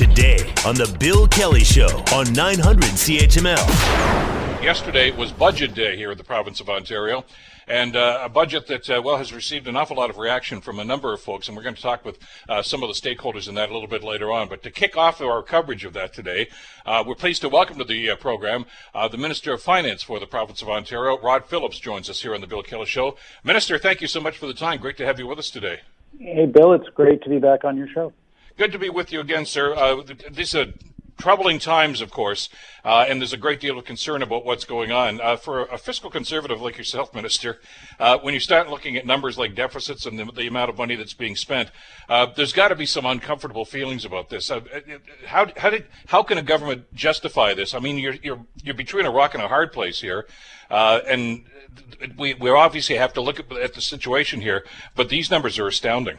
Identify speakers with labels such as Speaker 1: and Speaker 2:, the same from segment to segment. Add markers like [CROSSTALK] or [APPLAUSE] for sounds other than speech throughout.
Speaker 1: today on The Bill Kelly Show on 900 CHML.
Speaker 2: Yesterday was budget day here in the province of Ontario, and uh, a budget that, uh, well, has received an awful lot of reaction from a number of folks, and we're going to talk with uh, some of the stakeholders in that a little bit later on. But to kick off our coverage of that today, uh, we're pleased to welcome to the uh, program uh, the Minister of Finance for the province of Ontario, Rod Phillips, joins us here on the Bill Kelly Show. Minister, thank you so much for the time. Great to have you with us today.
Speaker 3: Hey, Bill, it's great to be back on your show.
Speaker 2: Good to be with you again, sir. Uh, these are troubling times, of course, uh, and there's a great deal of concern about what's going on. Uh, for a fiscal conservative like yourself, Minister, uh, when you start looking at numbers like deficits and the, the amount of money that's being spent, uh, there's got to be some uncomfortable feelings about this. Uh, how, how, did, how can a government justify this? I mean, you're, you're, you're between a rock and a hard place here. Uh, and we, we obviously have to look at, at the situation here, but these numbers are astounding.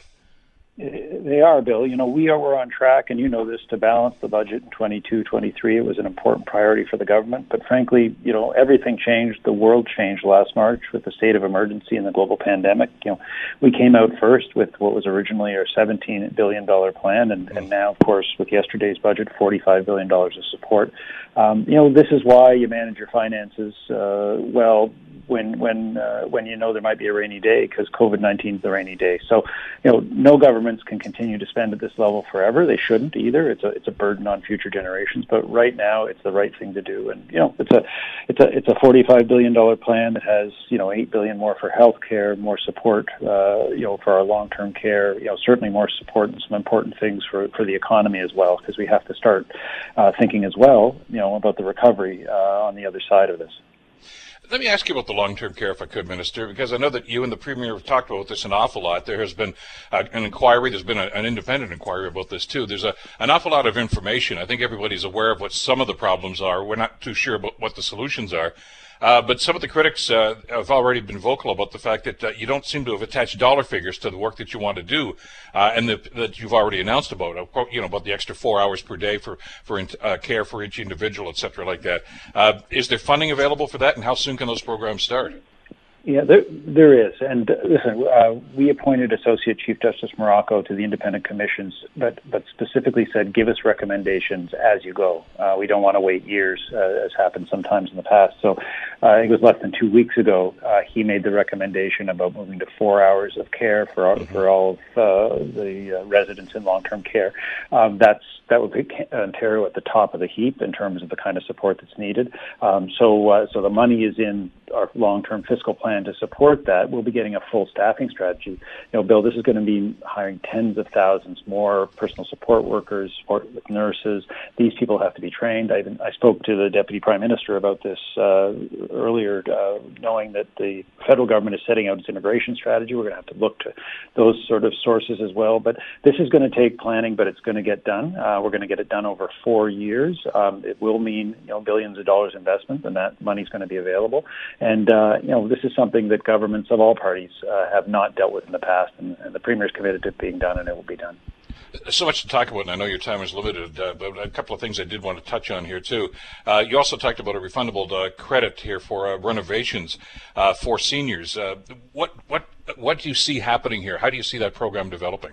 Speaker 3: They are, Bill. You know, we are we're on track, and you know this, to balance the budget in 22, 23. It was an important priority for the government. But frankly, you know, everything changed. The world changed last March with the state of emergency and the global pandemic. You know, we came out first with what was originally our 17 billion dollar plan, and, and now, of course, with yesterday's budget, 45 billion dollars of support. Um, you know, this is why you manage your finances uh, well when when uh, when you know there might be a rainy day because COVID nineteen is the rainy day. So, you know, no governments can continue to spend at this level forever. They shouldn't either. It's a it's a burden on future generations. But right now, it's the right thing to do. And you know, it's a it's a it's a forty five billion dollar plan that has you know eight billion more for health care, more support, uh, you know, for our long term care. You know, certainly more support and some important things for for the economy as well because we have to start uh, thinking as well, you know, about the recovery uh, on the other side of this.
Speaker 2: Let me ask you about the long-term care, if I could, Minister, because I know that you and the Premier have talked about this an awful lot. There has been uh, an inquiry. There's been a, an independent inquiry about this too. There's a, an awful lot of information. I think everybody's aware of what some of the problems are. We're not too sure about what the solutions are. Uh, but some of the critics uh, have already been vocal about the fact that uh, you don't seem to have attached dollar figures to the work that you want to do, uh, and the, that you've already announced about. You know about the extra four hours per day for for in, uh, care for each individual, et cetera, like that. Uh, is there funding available for that, and how soon can those programs start?
Speaker 3: Yeah, there there is, and uh, listen, uh, we appointed Associate Chief Justice Marrocco to the independent commissions, but but specifically said give us recommendations as you go. Uh, we don't want to wait years, uh, as happened sometimes in the past. So, uh, I think it was less than two weeks ago uh, he made the recommendation about moving to four hours of care for all, for all of the residents in long term care. Um, that's that would put Ontario at the top of the heap in terms of the kind of support that's needed. Um, so so the money is in our long term fiscal plan to support that, we'll be getting a full staffing strategy. You know, Bill, this is going to be hiring tens of thousands more personal support workers, support nurses. These people have to be trained. I, I spoke to the Deputy Prime Minister about this uh, earlier, uh, knowing that the federal government is setting out its immigration strategy. We're going to have to look to those sort of sources as well. But this is going to take planning, but it's going to get done. Uh, we're going to get it done over four years. Um, it will mean you know billions of dollars investment, and that money is going to be available. And uh, you know this is something that governments of all parties uh, have not dealt with in the past, and, and the Premier is committed to it being done, and it will be done.
Speaker 2: So much to talk about, and I know your time is limited, uh, but a couple of things I did want to touch on here, too. Uh, you also talked about a refundable uh, credit here for uh, renovations uh, for seniors. Uh, what, what, what do you see happening here? How do you see that program developing?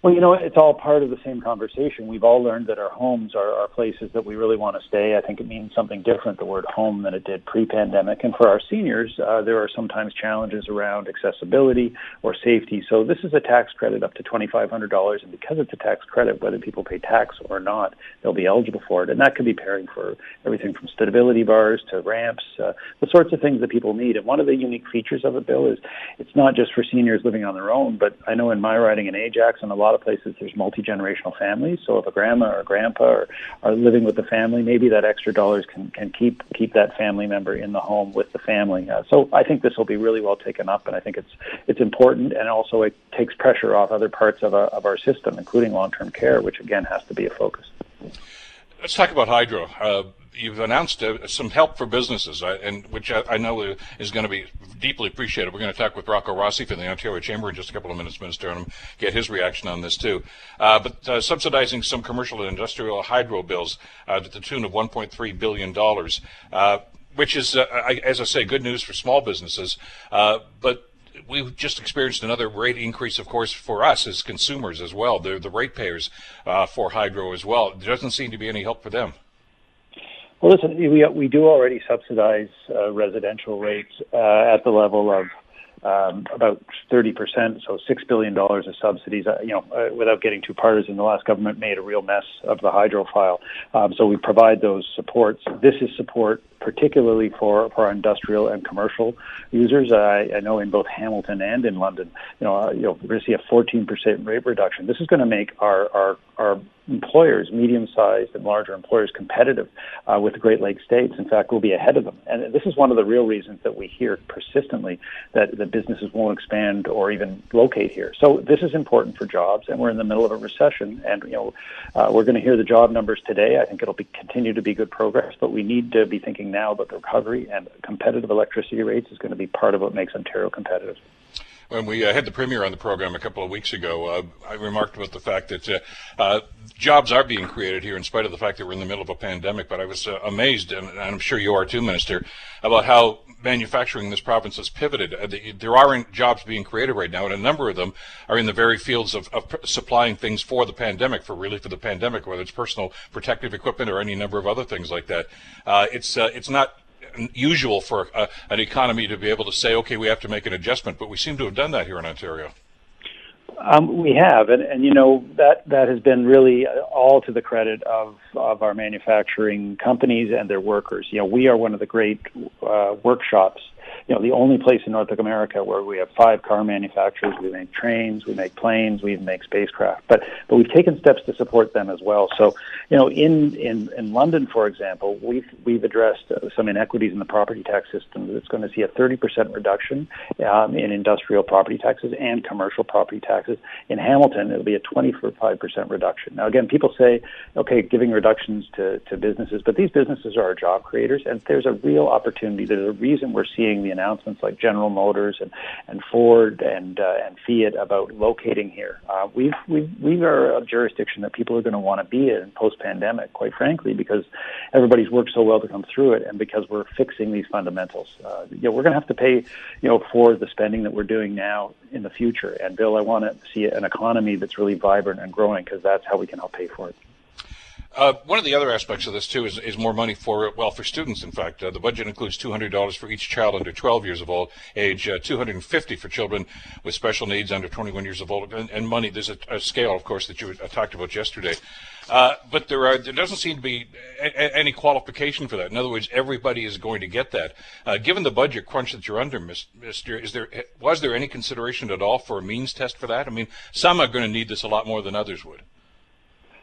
Speaker 3: Well, you know, it's all part of the same conversation. We've all learned that our homes are, are places that we really want to stay. I think it means something different, the word home, than it did pre-pandemic. And for our seniors, uh, there are sometimes challenges around accessibility or safety. So this is a tax credit up to $2,500. And because it's a tax credit, whether people pay tax or not, they'll be eligible for it. And that could be paying for everything from stability bars to ramps, uh, the sorts of things that people need. And one of the unique features of it, Bill, is it's not just for seniors living on their own, but I know in my riding in Ajax and a lot lot of places there's multi generational families. So if a grandma or a grandpa are, are living with the family, maybe that extra dollars can can keep keep that family member in the home with the family. Uh, so I think this will be really well taken up, and I think it's it's important, and also it takes pressure off other parts of, a, of our system, including long term care, which again has to be a focus.
Speaker 2: Let's talk about hydro. Uh, you've announced uh, some help for businesses, uh, and which I, I, know is going to be deeply appreciated. We're going to talk with Rocco Rossi from the Ontario Chamber in just a couple of minutes, Minister, and get his reaction on this too. Uh, but uh, subsidizing some commercial and industrial hydro bills uh, to the tune of 1.3 billion dollars, uh, which is, I, as I say, good news for small businesses. but we've just experienced another rate increase, of course, for us as consumers as well. They're the ratepayers uh, for hydro as well. There doesn't seem to be any help for them.
Speaker 3: Well, listen, we we do already subsidize uh, residential rates uh, at the level of um, about 30%, so $6 billion of subsidies. Uh, you know, uh, without getting too partisan, the last government made a real mess of the hydro file. Um, so we provide those supports. This is support particularly for, for our industrial and commercial users. I, I know in both Hamilton and in London, you know, uh, you know, we're going to see a 14% rate reduction. This is going to make our, our, our employers, medium-sized and larger employers, competitive uh, with the Great Lakes states. In fact, we'll be ahead of them. And this is one of the real reasons that we hear persistently that the businesses won't expand or even locate here. So this is important for jobs, and we're in the middle of a recession. And you know, uh, we're going to hear the job numbers today. I think it'll be continue to be good progress, but we need to be thinking now about the recovery and competitive electricity rates is going to be part of what makes Ontario competitive.
Speaker 2: When we uh, had the premier on the program a couple of weeks ago, uh, I remarked about the fact that uh, uh jobs are being created here in spite of the fact that we're in the middle of a pandemic. But I was uh, amazed, and, I'm sure you are too, Minister, about how manufacturing in this province has pivoted. Uh, there aren't jobs being created right now, and a number of them are in the very fields of, of supplying things for the pandemic, for relief of the pandemic, whether it's personal protective equipment or any number of other things like that. Uh, it's uh, it's not usual for a, an economy to be able to say, okay, we have to make an adjustment, but we seem to have done that here in Ontario.
Speaker 3: Um, we have, and, and you know that that has been really all to the credit of of our manufacturing companies and their workers. You know, we are one of the great uh, workshops you know, the only place in North America where we have five car manufacturers. We make trains, we make planes, we even make spacecraft. But but we've taken steps to support them as well. So, you know, in in in London, for example, we've we've addressed uh, some inequities in the property tax system. That's going to see a 30% reduction um, in industrial property taxes and commercial property taxes. In Hamilton, it'll be a 25% reduction. Now, again, people say, okay, giving reductions to to businesses, but these businesses are our job creators, and there's a real opportunity. There's a reason we're seeing the announcements like General Motors and, and Ford and uh, and Fiat about locating here. Uh, we've we we are a jurisdiction that people are going to want to be in post pandemic, quite frankly, because everybody's worked so well to come through it, and because we're fixing these fundamentals. Uh, you know, we're going to have to pay, you know, for the spending that we're doing now in the future. And Bill, I want to see an economy that's really vibrant and growing because that's how we can help pay for it.
Speaker 2: Uh, one of the other aspects of this too is, is more money for well for students. In fact, uh, the budget includes two hundred dollars for each child under twelve years of old age, uh, two hundred and fifty for children with special needs under twenty one years of old, and, and money. There's a, a, scale, of course, that you uh, talked about yesterday, uh, but there are there doesn't seem to be a, any qualification for that. In other words, everybody is going to get that. Uh, given the budget crunch that you're under, Mister, is there was there any consideration at all for a means test for that? I mean, some are going to need this a lot more than others would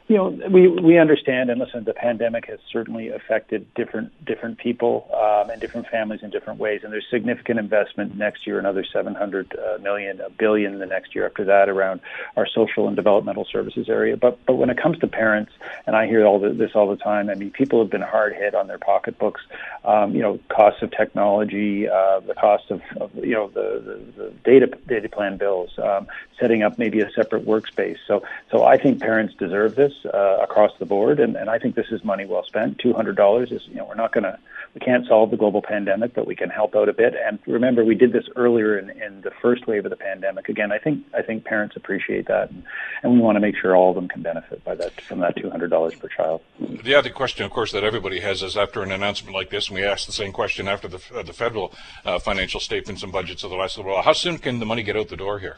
Speaker 3: you know, we we understand, and listen, the pandemic has certainly affected different different people um, and different families in different ways. And there's significant investment next year, another 700 uh, million, a billion the next year after that around our social and developmental services area. But but when it comes to parents, and I hear all the, this all the time. I mean, people have been hard hit on their pocketbooks. Um, you know, costs of technology, uh, the cost of, of you know the, the, the data data plan bills, um, setting up maybe a separate workspace. So so I think parents deserve this uh, across the board, and, and I think this is money well spent. Two hundred dollars is you know we're not going to we can't solve the global pandemic, but we can help out a bit. And remember, we did this earlier in, in the first wave of the pandemic. Again, I think I think parents appreciate that, and, and we want to make sure all of them can benefit by that from that two hundred dollars per child.
Speaker 2: The other question, of course, that everybody has is after an announcement like this, and we ask the same question after the uh, the federal uh, financial statements and budgets of the last little while. How soon can the money get out the door here?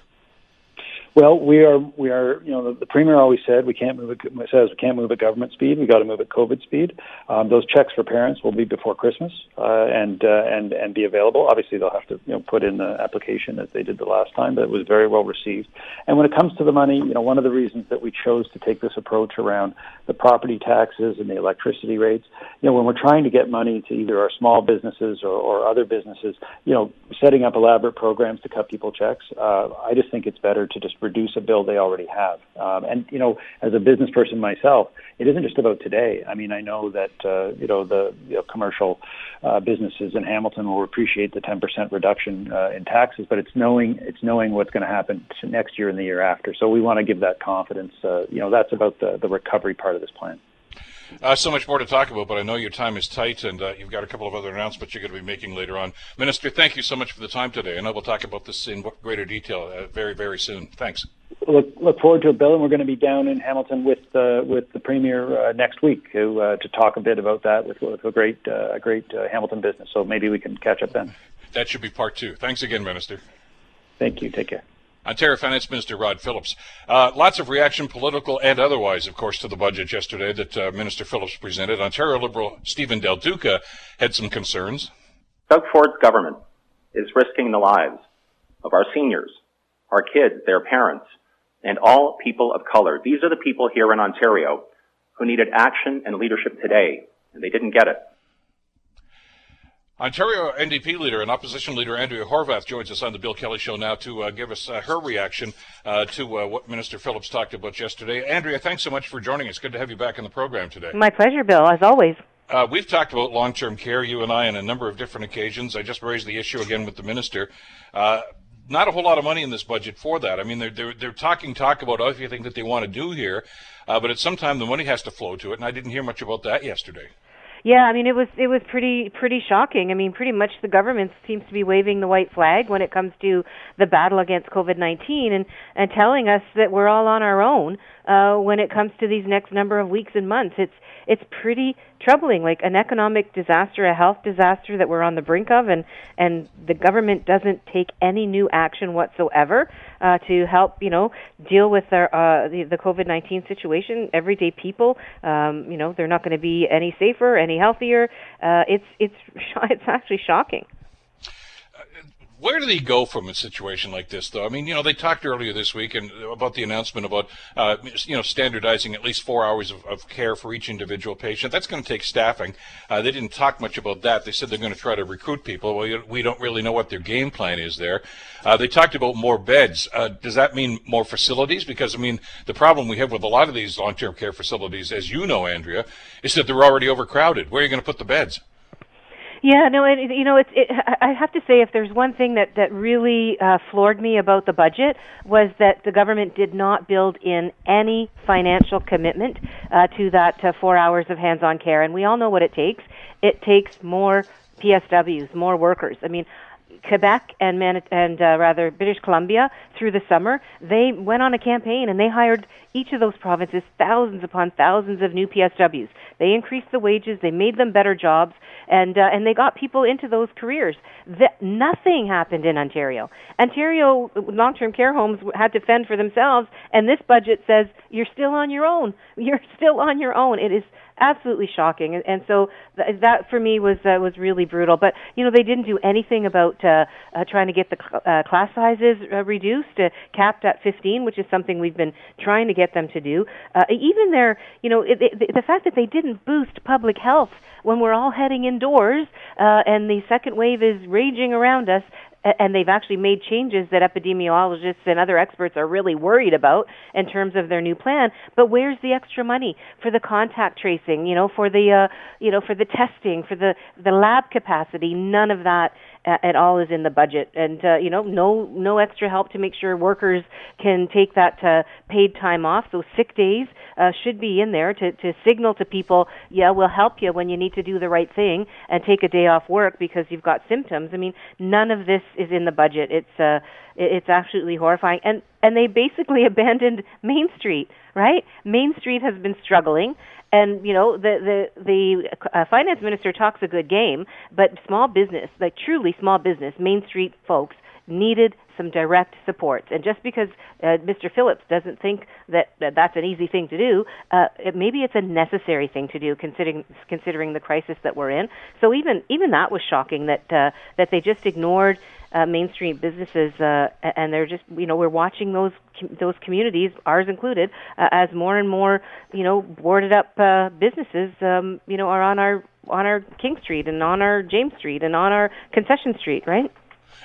Speaker 3: Well, we are we are you know the, the premier always said we can't move at, says we can't move at government speed. We got to move at COVID speed. Um, those checks for parents will be before Christmas uh, and uh, and and be available. Obviously, they'll have to you know put in the application as they did the last time, but it was very well received. And when it comes to the money, you know, one of the reasons that we chose to take this approach around the property taxes and the electricity rates, you know, when we're trying to get money to either our small businesses or, or other businesses, you know, setting up elaborate programs to cut people checks, uh, I just think it's better to just reduce a bill they already have. Um, and you know, as a business person myself, it isn't just about today. I mean, I know that uh, you know the you know, commercial uh, businesses in Hamilton will appreciate the 10% reduction uh, in taxes, but it's knowing it's knowing what's going to happen next year and the year after. So we want to give that confidence. Uh, you know, that's about the the recovery part of this plan.
Speaker 2: Uh, so much more to talk about, but I know your time is tight, and uh, you've got a couple of other announcements you're going to be making later on. Minister, thank you so much for the time today, and I will talk about this in greater detail uh, very, very soon. Thanks.
Speaker 3: Look, look forward to it, Bill, and we're going to be down in Hamilton with uh, with the premier uh, next week to uh, to talk a bit about that with, with a great a great Hamilton business. So maybe we can catch up then.
Speaker 2: That should be part two. Thanks again, Minister.
Speaker 3: Thank you. Take care.
Speaker 2: Ontario Finance Minister Rod Phillips. Uh, lots of reaction, political and otherwise, of course, to the budget yesterday that uh, Minister Phillips presented. Ontario Liberal Steven Del Duca had some concerns.
Speaker 4: Doug Ford's government is risking the lives of our seniors, our kids, their parents, and all people of color. These are the people here in Ontario who needed action and leadership today, and they didn't get it.
Speaker 2: Ontario NDP leader and opposition leader Andrea Horwath joins us on the Bill Kelly Show now to uh, give us uh, her reaction uh, to uh, what Minister Phillips talked about yesterday. Andrea, thanks so much for joining us. Good to have you back in the program today.
Speaker 5: My pleasure, Bill, as always.
Speaker 2: Uh, we've talked about long-term care, you and I, on a number of different occasions. I just raised the issue again with the minister. Uh, not a whole lot of money in this budget for that. I mean, they're they're, they're talking talk about everything that they want to do here, but at some time the money has to flow to it, and I didn't hear much about that yesterday.
Speaker 5: Yeah, I mean it was it was pretty pretty shocking. I mean, pretty much the government seems to be waving the white flag when it comes to the battle against COVID-19 and and telling us that we're all on our own uh when it comes to these next number of weeks and months. It's it's pretty troubling like an economic disaster, a health disaster that we're on the brink of and and the government doesn't take any new action whatsoever uh to help, you know, deal with our uh the, the COVID-19 situation. Everyday people um you know, they're not going to be any safer, any healthier. Uh, it's it's [LAUGHS] it's actually shocking
Speaker 2: where do they go from a situation like this, though? I mean, you know, they talked earlier this week and about the announcement about, uh, you know, standardizing at least four hours of, of, care for each individual patient. That's going to take staffing. Uh, they didn't talk much about that. They said they're going to try to recruit people. Well, we don't really know what their game plan is there. Uh, they talked about more beds. Uh, does that mean more facilities? Because I mean, the problem we have with a lot of these long-term care facilities, as you know, Andrea, is that they're already overcrowded. Where are you going to put the beds?
Speaker 5: Yeah, no, and you know, it's. It, I have to say, if there's one thing that that really uh, floored me about the budget was that the government did not build in any financial commitment uh, to that uh, four hours of hands-on care, and we all know what it takes. It takes more PSWs, more workers. I mean, Quebec and Man- and uh, rather British Columbia through the summer, they went on a campaign and they hired each of those provinces thousands upon thousands of new PSWs. They increased the wages, they made them better jobs, and uh, and they got people into those careers. That nothing happened in Ontario. Ontario long-term care homes had to fend for themselves, and this budget says you're still on your own. [LAUGHS] You're still on your own. It is absolutely shocking. And, and so th- that for me was uh, was really brutal. But you know they didn't do anything about uh, uh, trying to get the cl- uh, class sizes uh, reduced, uh, capped at 15, which is something we've been trying to get them to do. Uh, even their, you know, it, it, the fact that they didn't boost public health when we're all heading indoors uh, and the second wave is raging around us, and they've actually made changes that epidemiologists and other experts are really worried about in terms of their new plan. But where's the extra money for the contact tracing? You know, for the uh, you know for the testing, for the the lab capacity. None of that at all is in the budget, and uh, you know, no no extra help to make sure workers can take that uh, paid time off. So sick days uh, should be in there to to signal to people, yeah, we'll help you when you need to do the right thing and take a day off work because you've got symptoms. I mean, none of this is in the budget. It's uh, it's absolutely horrifying, and and they basically [LAUGHS] abandoned Main Street. Right, Main Street has been struggling and you know the the the uh, finance minister talks a good game, but small business, like truly small business, Main Street folks needed some direct support. And just because uh, Mr. Phillips doesn't think that, that that's an easy thing to do, uh, it, maybe it's a necessary thing to do, considering considering the crisis that we're in. So even even that was shocking that uh, that they just ignored uh, Main Street businesses, uh, and they're just you know we're watching those those communities, ours included, uh, as more and more you know boarded up uh, businesses um, you know are on our on our King Street and on our James Street and on our Concession Street, right?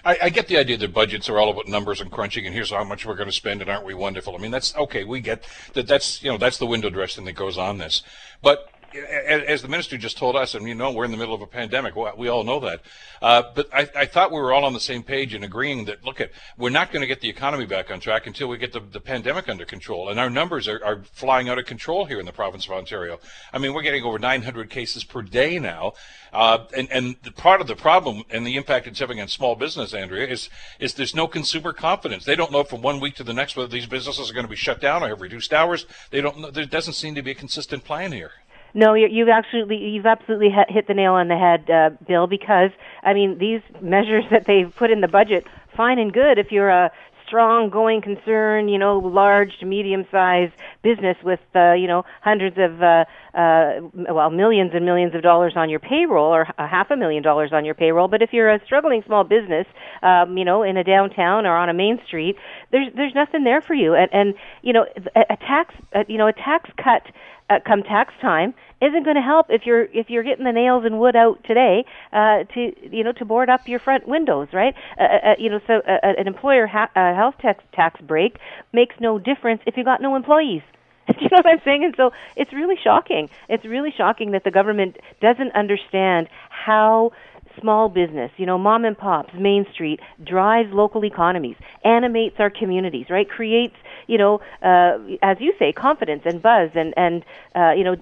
Speaker 2: I, I, get the idea that budgets are all about numbers and crunching, and here's how much we're going to spend, and aren't we wonderful? I mean, that's okay. We get that. That's you know that's the window dressing that goes on this. But as the minister just told us, and you know, we're in the middle of a pandemic. We all know that. Uh, but I, I, thought we were all on the same page in agreeing that, look, at we're not going to get the economy back on track until we get the, the pandemic under control. And our numbers are, are flying out of control here in the province of Ontario. I mean, we're getting over 900 cases per day now. Uh, and, and the part of the problem and the impact it's having on small business, Andrea, is, is there's no consumer confidence. They don't know from one week to the next whether these businesses are going to be shut down or have reduced hours. They don't know. There doesn't seem to be a consistent plan here.
Speaker 5: No, you've absolutely you've absolutely hit the nail on the head, uh, Bill. Because I mean, these measures that they've put in the budget, fine and good if you're a strong going concern, you know, large to medium sized business with, uh, you know, hundreds of, uh, uh, well, millions and millions of dollars on your payroll or a half a million dollars on your payroll. But if you're a struggling small business, um, you know, in a downtown or on a main street, there's, there's nothing there for you. And, and you know, a, tax, uh, you know, a tax cut uh, come tax time isn't going to help if you're if you're getting the nails and wood out today uh, to you know to board up your front windows, right? Uh, uh, uh you know, so uh, uh, an employer ha- uh, health tax tax break makes no difference if you got no employees. [LAUGHS] Do you know what I'm saying? And so it's really shocking. It's really shocking that the government doesn't understand how small business, you know, mom and pops, Main Street, drives local economies, animates our communities, right? Creates, you know, uh, as you say, confidence and buzz, and and uh, you know,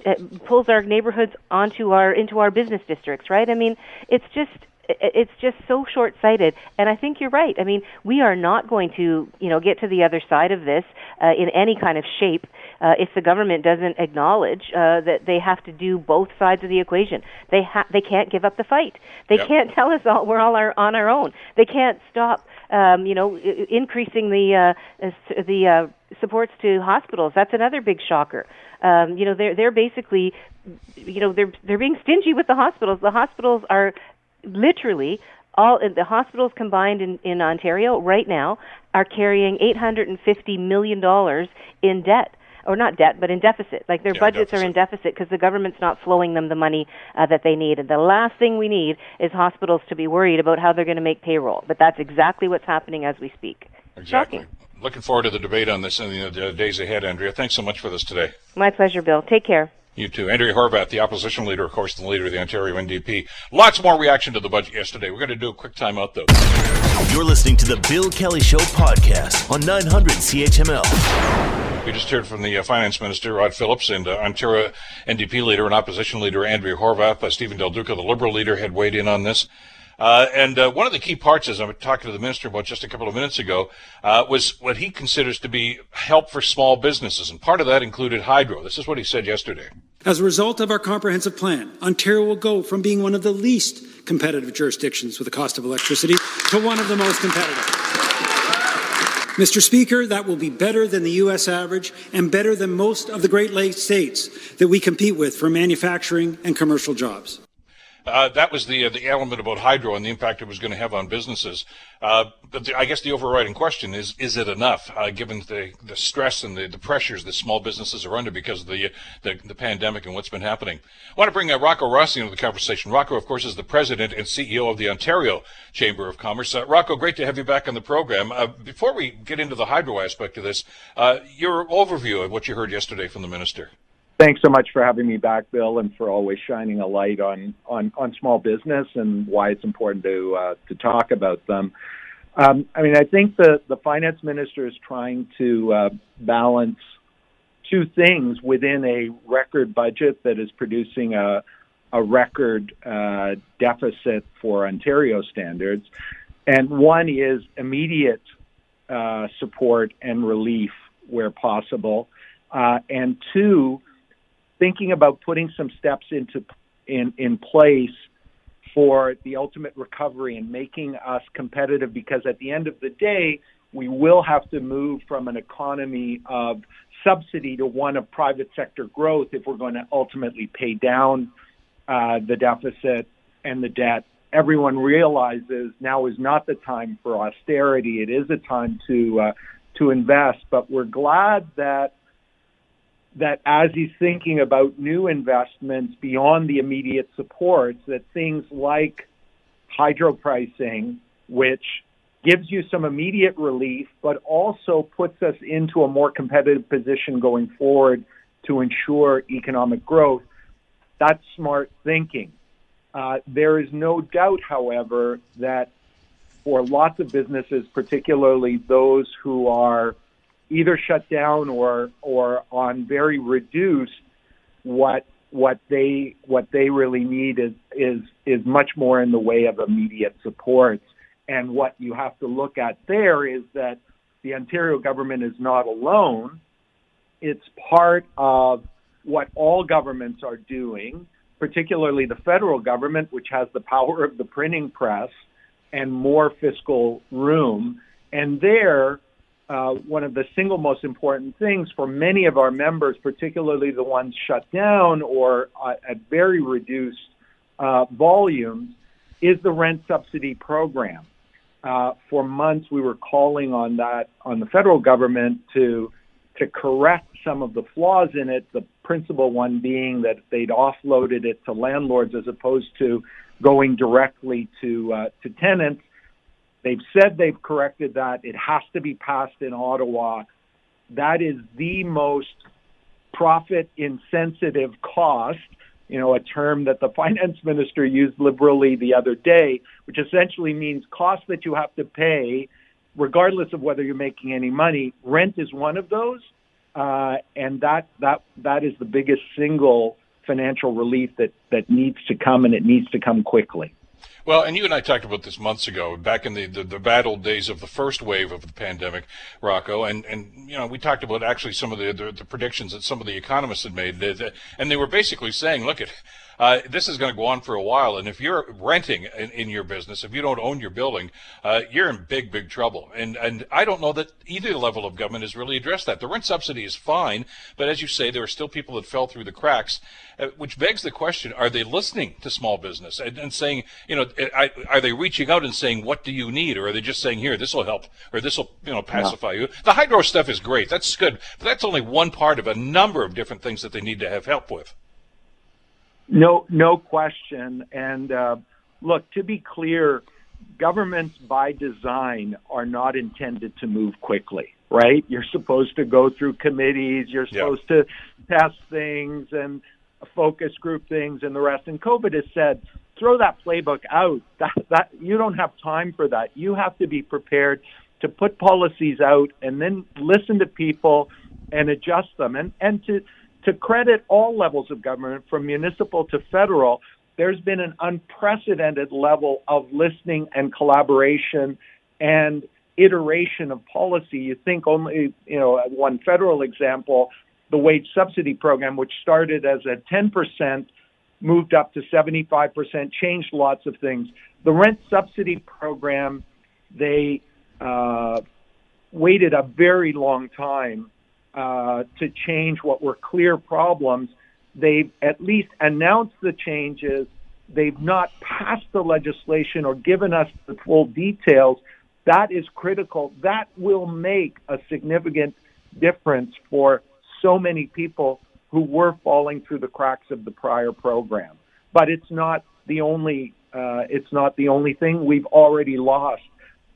Speaker 5: pulls our neighborhoods onto our into our business districts, right? I mean, it's just it's just so short-sighted and i think you're right i mean we are not going to you know get to the other side of this uh, in any kind of shape uh, if the government doesn't acknowledge uh, that they have to do both sides of the equation. They ha- they can't give up the fight. They yep. can't [LAUGHS] tell us all we're all our, on our own. They can't stop, um, you know, I- increasing the uh, the uh, supports to hospitals. That's another big shocker. Um, you know, they're they're basically, you know, they're they're being stingy with the hospitals. The hospitals are literally all the hospitals combined in, in Ontario right now are carrying 850 million dollars in debt or not debt, but in deficit. Like their yeah, budgets deficit. are in deficit because the government's not flowing them the money uh, that they need. And the last thing we need is hospitals to be worried about how they're going to make payroll. But that's exactly what's happening as we speak.
Speaker 2: Exactly. Shocking. Looking forward to the debate on this in the days ahead, Andrea. Thanks so much for this today.
Speaker 5: My pleasure, Bill. Take care.
Speaker 2: You too. Andrea Horwath, the opposition leader, of course, the leader of the Ontario NDP. Lots more reaction to the budget yesterday. We're going to do a quick timeout, though.
Speaker 1: You're listening to the Bill Kelly Show podcast on 900 CHML.
Speaker 2: We just heard from the uh, finance minister, Rod Phillips, and uh, Ontario NDP leader and opposition leader, Andrea Horwath. Uh, Steven Del Duca, the Liberal leader, had weighed in on this. Uh, and uh, one of the key parts, as I'm talking to the minister about just a couple of minutes ago, uh, was what he considers to be help for small businesses. And part of that included hydro. This is what he said yesterday.
Speaker 6: As a result of our comprehensive plan, Ontario will go from being one of the least competitive jurisdictions with the cost of electricity to one of the most competitive. Mr. Speaker, that will be better than the U.S. average and better than most of the Great Lakes states that we compete with for manufacturing and commercial jobs.
Speaker 2: Uh, that was the uh, the element about hydro and the impact it was going to have on businesses. Uh, but the, I guess the overriding question is: Is it enough, uh, given the the stress and the, the pressures that small businesses are under because of the, the, the pandemic and what's been happening? I want to bring uh, Rocco Rossi into the conversation. Rocco, of course, is the president and CEO of the Ontario Chamber of Commerce. Uh, Rocco, great to have you back on the program. before we get into the hydro aspect of this, your overview of what you heard yesterday from the minister.
Speaker 7: Thanks so much for having me back, Bill, and for always shining a light on on, on small business and why it's important to uh, to talk about them. Um, I mean, I think the the finance minister is trying to uh, balance two things within a record budget that is producing a a record uh, deficit for Ontario standards, and one is immediate uh, support and relief where possible, uh, and two thinking about putting some steps into in in place for the ultimate recovery and making us competitive because at the end of the day we will have to move from an economy of subsidy to one of private sector growth if we're going to ultimately pay down uh, the deficit and the debt. Everyone realizes now is not the time for austerity. It is a time to uh, to invest. But we're glad that that as he's thinking about new investments beyond the immediate supports, that things like hydro pricing, which gives you some immediate relief, but also puts us into a more competitive position going forward to ensure economic growth. That's smart thinking. Uh, there is no doubt, however, that for lots of businesses, particularly those who are either shut down or or on very reduced, what what they what they really need is is is much more in the way of immediate supports. And what you have to look at there is that the Ontario government is not alone. It's part of what all governments are doing, particularly the federal government, which has the power of the printing press and more fiscal room. And there, uh, one of the single most important things for many of our members, particularly the ones shut down or uh, at very reduced uh, volumes, is the rent subsidy program. Uh, for months, we were calling on that on the federal government to to correct some of the flaws in it. The principal one being that they'd offloaded it to landlords as opposed to going directly to uh, to tenants. They've said they've corrected that. It has to be passed in Ottawa. That is the most profit insensitive cost, you know, a term that the [LAUGHS] finance minister used liberally the other day, which essentially means cost that you have to pay regardless of whether you're making any money. Rent is one of those. Uh, and that that that is the biggest single financial relief that that needs to come, and it needs to come quickly.
Speaker 2: Well, and you and I talked about this months ago, back in the, the, the bad old days of the first wave of the pandemic, Rocco, and, and you know we talked about actually some of the, the, the predictions that some of the economists had made, and they were basically saying, look at uh, this is going to go on for a while. And if you're renting in, in your business, if you don't own your building, uh, you're in big, big trouble. And and I don't know that either level of government has really addressed that. The rent subsidy is fine, but as you say, there are still people that fell through the cracks, uh, which begs the question: Are they listening to small business and, and saying, you know, I, are they reaching out and saying, what do you need, or are they just saying, here, this will help, or this will, you know, pacify you? The hydro stuff is great. That's good, but that's only one part of a number of different things that they need to have help with.
Speaker 7: No, no question. And uh, look, to be clear, governments by design are not intended to move quickly, right? You're supposed to go through committees, you're supposed to test things and focus group things and the rest. And COVID has said, throw that playbook out. That, that you don't have time for that. You have to be prepared to put policies out and then listen to people and adjust them and and to to credit all levels of government, from municipal to federal, there's been an unprecedented level of listening and collaboration and iteration of policy. You think only, you know, one federal example, the wage subsidy program, which started as a 10%, moved up to 75%, changed lots of things. The rent subsidy program, they uh, waited a very long time uh, to change what were clear problems. They've at least announced the changes. They've not passed the legislation or given us the full details. That is critical. That will make a significant difference for so many people who were falling through the cracks of the prior program. But it's not the only. Uh, it's not the only thing. We've already lost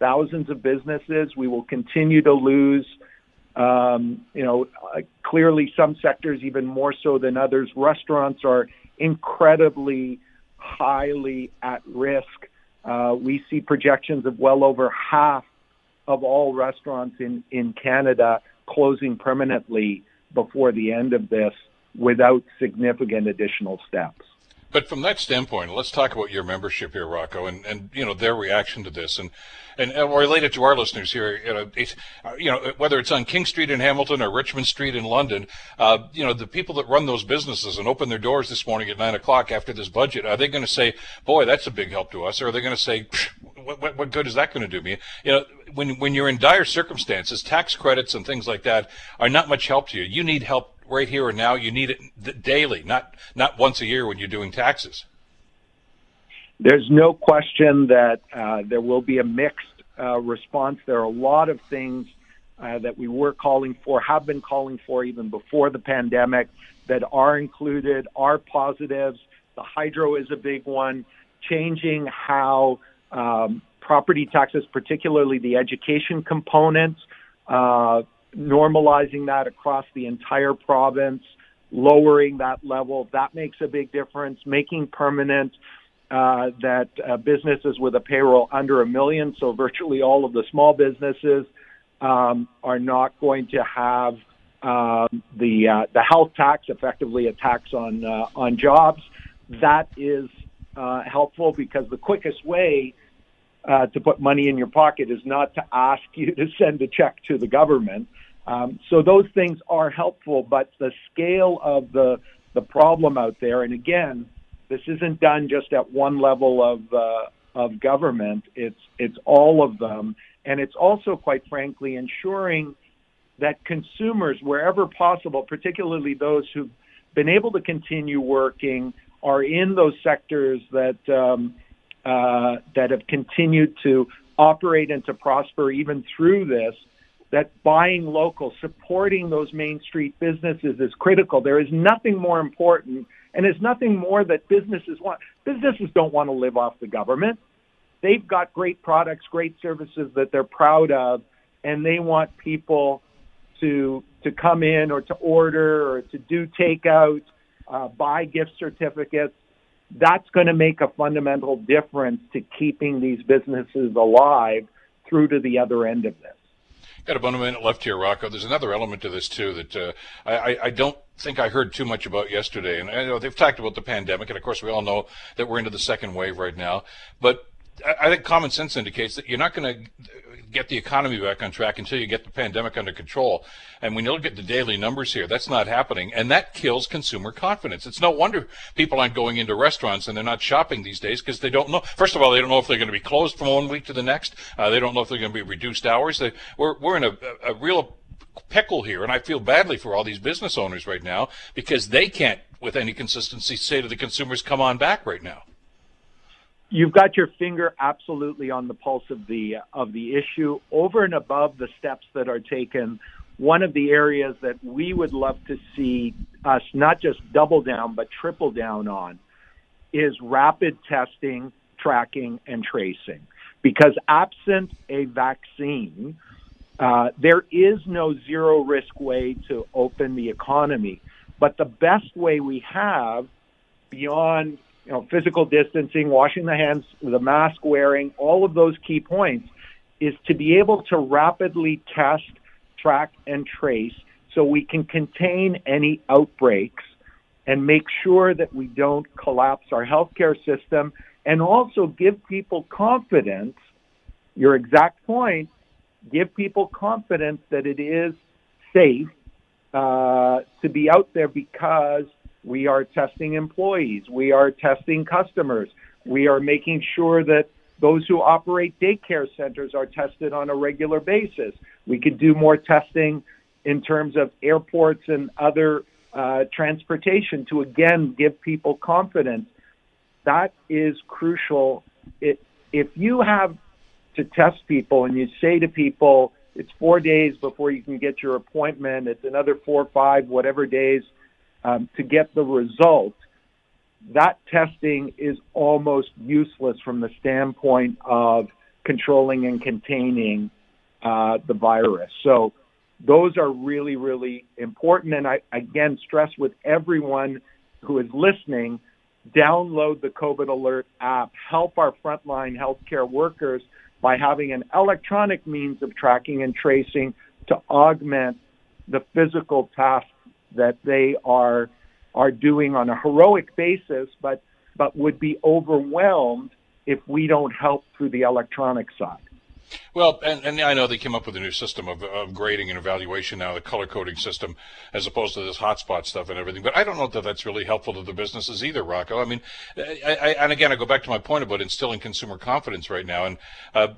Speaker 7: thousands of businesses. We will continue to lose um, you know, uh, clearly some sectors even more so than others. Restaurants are incredibly highly at risk. Uh, we see projections of well over half of all restaurants in, in Canada closing permanently before the end of this without significant additional steps.
Speaker 2: But from that standpoint, let's talk about your membership here, Rocco, and, and you know their reaction to this, and and, and related to our listeners here, you know, you know, whether it's on King Street in Hamilton or Richmond Street in London, uh, you know, the people that run those businesses and open their doors this morning at nine o'clock after this budget, are they going to say, "Boy, that's a big help to us," or are they going to say, what, what, what good is that going to do me?" You know, when when you're in dire circumstances, tax credits and things like that are not much help to you. You need help right here and now. You need it daily, not not once a year when you're doing taxes.
Speaker 7: There's no question that uh, there will be a mixed uh, response. There are a lot of things uh, that we were calling for, have been calling for even before the pandemic, that are included, are positives. The hydro is a big one. Changing how um, property taxes, particularly the education components, uh, normalizing that across the entire province, lowering that level. That makes a big difference. Making permanent uh, that uh, businesses with a payroll under a million, so virtually all of the small businesses, um, are not going to have um, the uh, the health tax, effectively a tax on uh, on jobs. That is uh, helpful because the quickest way uh, to put money in your pocket is not to ask you to send a check to the government. Um, so those things are helpful, but the scale of the the problem out there, and again, this isn't done just at one level of uh, of government. It's it's all of them, and it's also, quite frankly, ensuring that consumers, wherever possible, particularly those who've been able to continue working, are in those sectors that um, uh, that have continued to operate and to prosper even through this. That buying local, supporting those main street businesses is critical. There is nothing more important, and there's nothing more that businesses want. Businesses don't want to live off the government. They've got great products, great services that they're proud of, and they want people to to come in or to order or to do takeout, uh, buy gift certificates. That's going to make a fundamental difference to keeping these businesses alive through to the other end of this.
Speaker 2: Got about a minute left here, Rocco. There's another element to this too that uh, I, I don't think I heard too much about yesterday. And I know they've talked about the pandemic, and of course we all know that we're into the second wave right now. But I think common sense indicates that you're not going to get the economy back on track until you get the pandemic under control. And when you look at the daily numbers here, that's not happening. And that kills consumer confidence. It's no wonder people aren't going into restaurants and they're not shopping these days because they don't know. First of all, they don't know if they're going to be closed from one week to the next. Uh, they don't know if they're going to be reduced hours. They, we're, we're in a, a real pickle here. And I feel badly for all these business owners right now because they can't, with any consistency, say to the consumers, come on back right now
Speaker 7: you've got your finger absolutely on the pulse of the of the issue. Over and above the steps that are taken one of the areas that we would love to see us not just double down but triple down on is rapid testing tracking and tracing. Because absent a vaccine uh, there is no zero risk way to open the economy. But the best way we have beyond you know, physical distancing, washing the hands, the mask wearing, all of those key points is to be able to rapidly test, track, and trace so we can contain any outbreaks and make sure that we don't collapse our healthcare system and also give people confidence. Your exact point, give people confidence that it is safe uh, to be out there because we are testing employees. We are testing customers. We are making sure that those who operate daycare centers are tested on a regular basis. We could do more testing in terms of airports and other uh, transportation to again give people confidence. That is crucial. It, if you have to test people and you say to people, it's four days before you can get your appointment, it's another four, five, whatever days um, to get the result, that testing is almost useless from the standpoint of controlling and containing uh, the virus. So those are really, really important. And I again stress with everyone who is listening, download the COVID Alert app. Help our frontline healthcare workers by having an electronic means of tracking and tracing to augment the physical tasks that they are are doing on a heroic basis, but but would be overwhelmed if we don't help through the electronic side.
Speaker 2: Well, and, and I know they came up with a new system of, of grading and evaluation now, the color coding system, as opposed to this hotspot stuff and everything. But I don't know that that's really helpful to the businesses either, Rocco. I mean, I, I, and again, I go back to my point about instilling consumer confidence right now, and uh,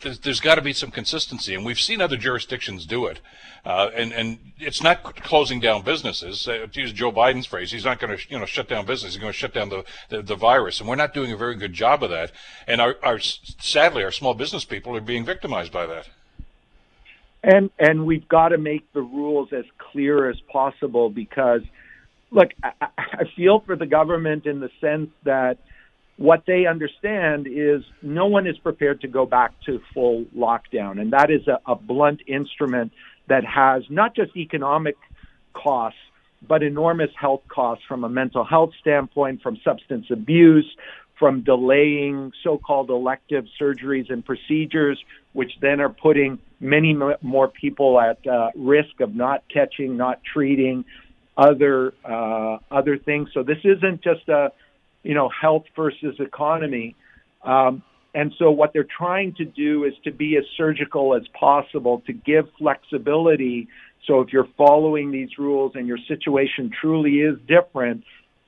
Speaker 2: there's, there's got to be some consistency, and we've seen other jurisdictions do it. Uh, and and it's not closing down businesses. Uh, to use Joe Biden's phrase, he's not going to you know shut down business. He's going to shut down the, the, the virus, and we're not doing a very good job of that. And our, our sadly, our small business people are being victimized by that.
Speaker 7: And and we've got to make the rules as clear as possible because, look, I, I feel for the government in the sense that what they understand is no one is prepared to go back to full lockdown, and that is a, a blunt instrument that has not just economic costs, but enormous health costs from a mental health standpoint, from substance abuse, from delaying so-called elective surgeries and procedures, which then are putting many more people at uh, risk of not catching, not treating other uh, other things. So this isn't just a you know health versus economy. Um, and so what they're trying to do is to be as surgical as possible to give flexibility. So if you're following these rules and your situation truly is different,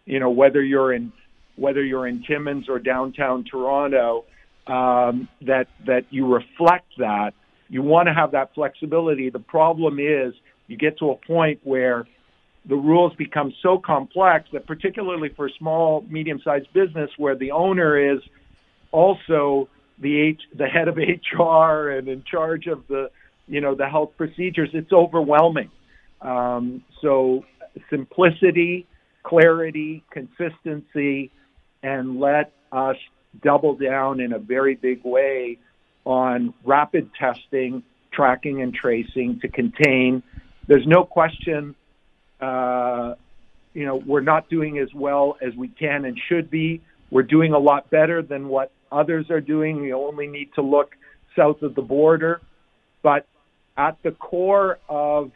Speaker 7: you know whether you're in whether you're in Timmins or downtown Toronto, um, that that you reflect that. You want to have that flexibility. The problem is you get to a point where the rules become so complex that particularly for small, medium-sized business where the owner is also the H, the head of [LAUGHS] HR and in charge of the, you know, the health procedures, it's overwhelming. Um, so simplicity, clarity, consistency, and let us double down in a very big way on rapid testing, tracking, and tracing to contain. There's no question, uh, you know, we're not doing as well as we can and should be. We're doing a lot better than what others are doing. We only need to look south of the border. But at the core of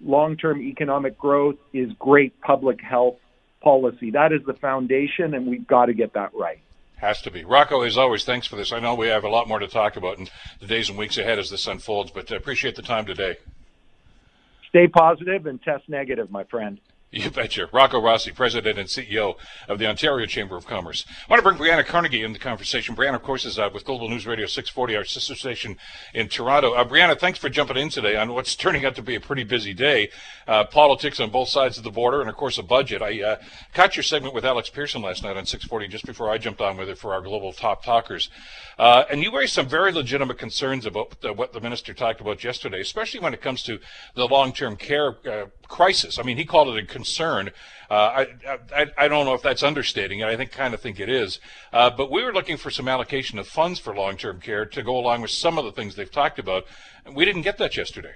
Speaker 7: long term economic growth is great public health policy. That is the foundation, and we've got to get that right.
Speaker 2: Has to be. Rocco, as always, thanks for this. I know we have a lot more to talk about in the days and weeks ahead as this unfolds, but I appreciate the time today.
Speaker 7: Stay positive and test negative, my friend.
Speaker 2: You betcha. Rocco Rossi, President and CEO of the Ontario Chamber of Commerce. I want to bring Brianna Carnegie into the conversation. Brianna, of course, is uh, with Global News Radio 640, our sister station in Toronto. Uh, Brianna, thanks for jumping in today on what's [LAUGHS] turning out to be a pretty busy day. Uh, politics on both sides of the border, and of course, a budget. I uh, caught your segment with Alex Pearson last night on 640 just before I jumped on with it for our Global Top Talkers. Uh, and you raised some very legitimate concerns about the, what the minister talked about yesterday, especially when it comes to the long term care uh, crisis. I mean, he called it a concern. Uh, I, I, I don't know if that's understating it. I think kind of think it is. Uh, but we were looking for some allocation of funds for long-term care to go along with some of the things they've talked about. We didn't get that yesterday.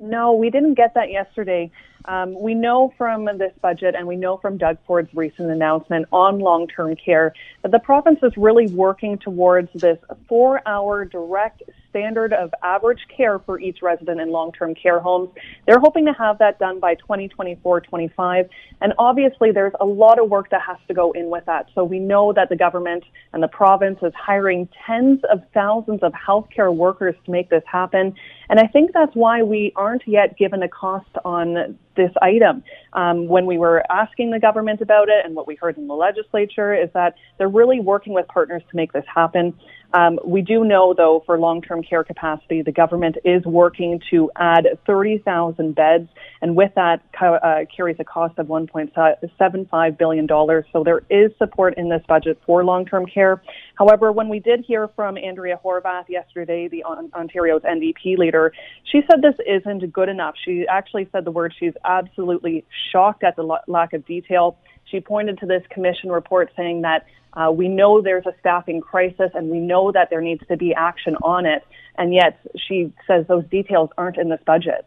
Speaker 8: No, we didn't get that yesterday. Um, we know from this budget and we know from Doug Ford's recent announcement on long term care that the province is really working towards this four hour direct standard of average care for each resident in long term care homes. They're hoping to have that done by 2024 25. And obviously, there's a lot of work that has to go in with that. So we know that the government and the province is hiring tens of thousands of healthcare workers to make this happen. And I think that's why we aren't yet given a cost on this item. Um, when we were asking the government about it and what we heard in the legislature is that they're really working with partners to make this happen. Um, we do know, though, for long-term care capacity, the government is working to add 30,000 beds, and with that uh, carries a cost of 1.75 billion dollars. So there is support in this budget for long-term care. However, when we did hear from Andrea Horwath yesterday, the Ontario's NDP leader, she said this isn't good enough. She actually said the word she's absolutely shocked at the lack of detail. She pointed to this commission report saying that uh, we know there's a staffing crisis and we know that there needs to be action on it. And yet she says those details aren't in this budget.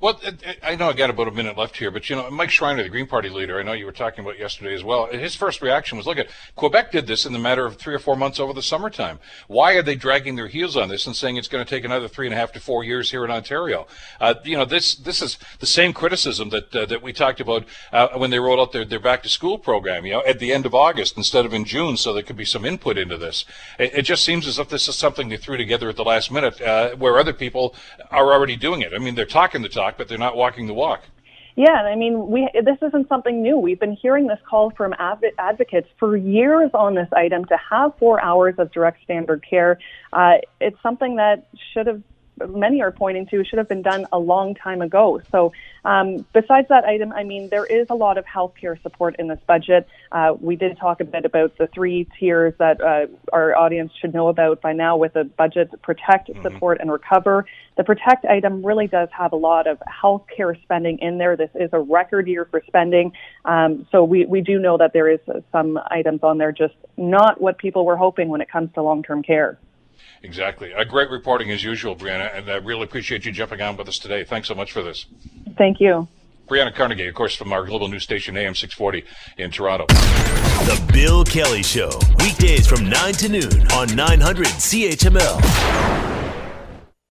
Speaker 2: Well, I know I got about a minute left here, but you know, Mike Schreiner, the Green Party leader, I know you were talking about yesterday as well. His first reaction was, "Look at Quebec did this in the matter of three or four months over the summertime. Why are they dragging their heels on this and saying it's going to take another three and a half to four years here in Ontario?" Uh, you know, this this is the same criticism that uh, that we talked about uh, when they rolled out their, their back to school program. You know, at the end of August instead of in June, so there could be some input into this. It, it just seems as if this is something they threw together at the last minute, uh, where other people are already doing it. I mean, they're talking the talk, but they're not walking the walk.
Speaker 8: Yeah, I mean, we this isn't something new. We've been hearing this call from advocates for years on this item to have four hours of direct standard care. Uh, it's something that should have many are pointing to should have been done a long time ago. So, um, besides that item, I mean, there is a lot of healthcare support in this budget. Uh, we did talk a bit about the three tiers that uh, our audience should know about by now with the budget protect, mm-hmm. support, and recover. The protect item really does have a lot of healthcare spending in there. This is a record year for spending. Um, so, we, we do know that there is some items on there just not what people were hoping when it comes to long term care.
Speaker 2: Exactly. A great reporting as usual, Brianna, and I really appreciate you jumping on with us today. Thanks so much for this.
Speaker 8: Thank you.
Speaker 2: Brianna Carnegie, of course, from our global news station AM 640 in Toronto.
Speaker 1: The Bill Kelly Show, weekdays from 9 to noon on 900 CHML.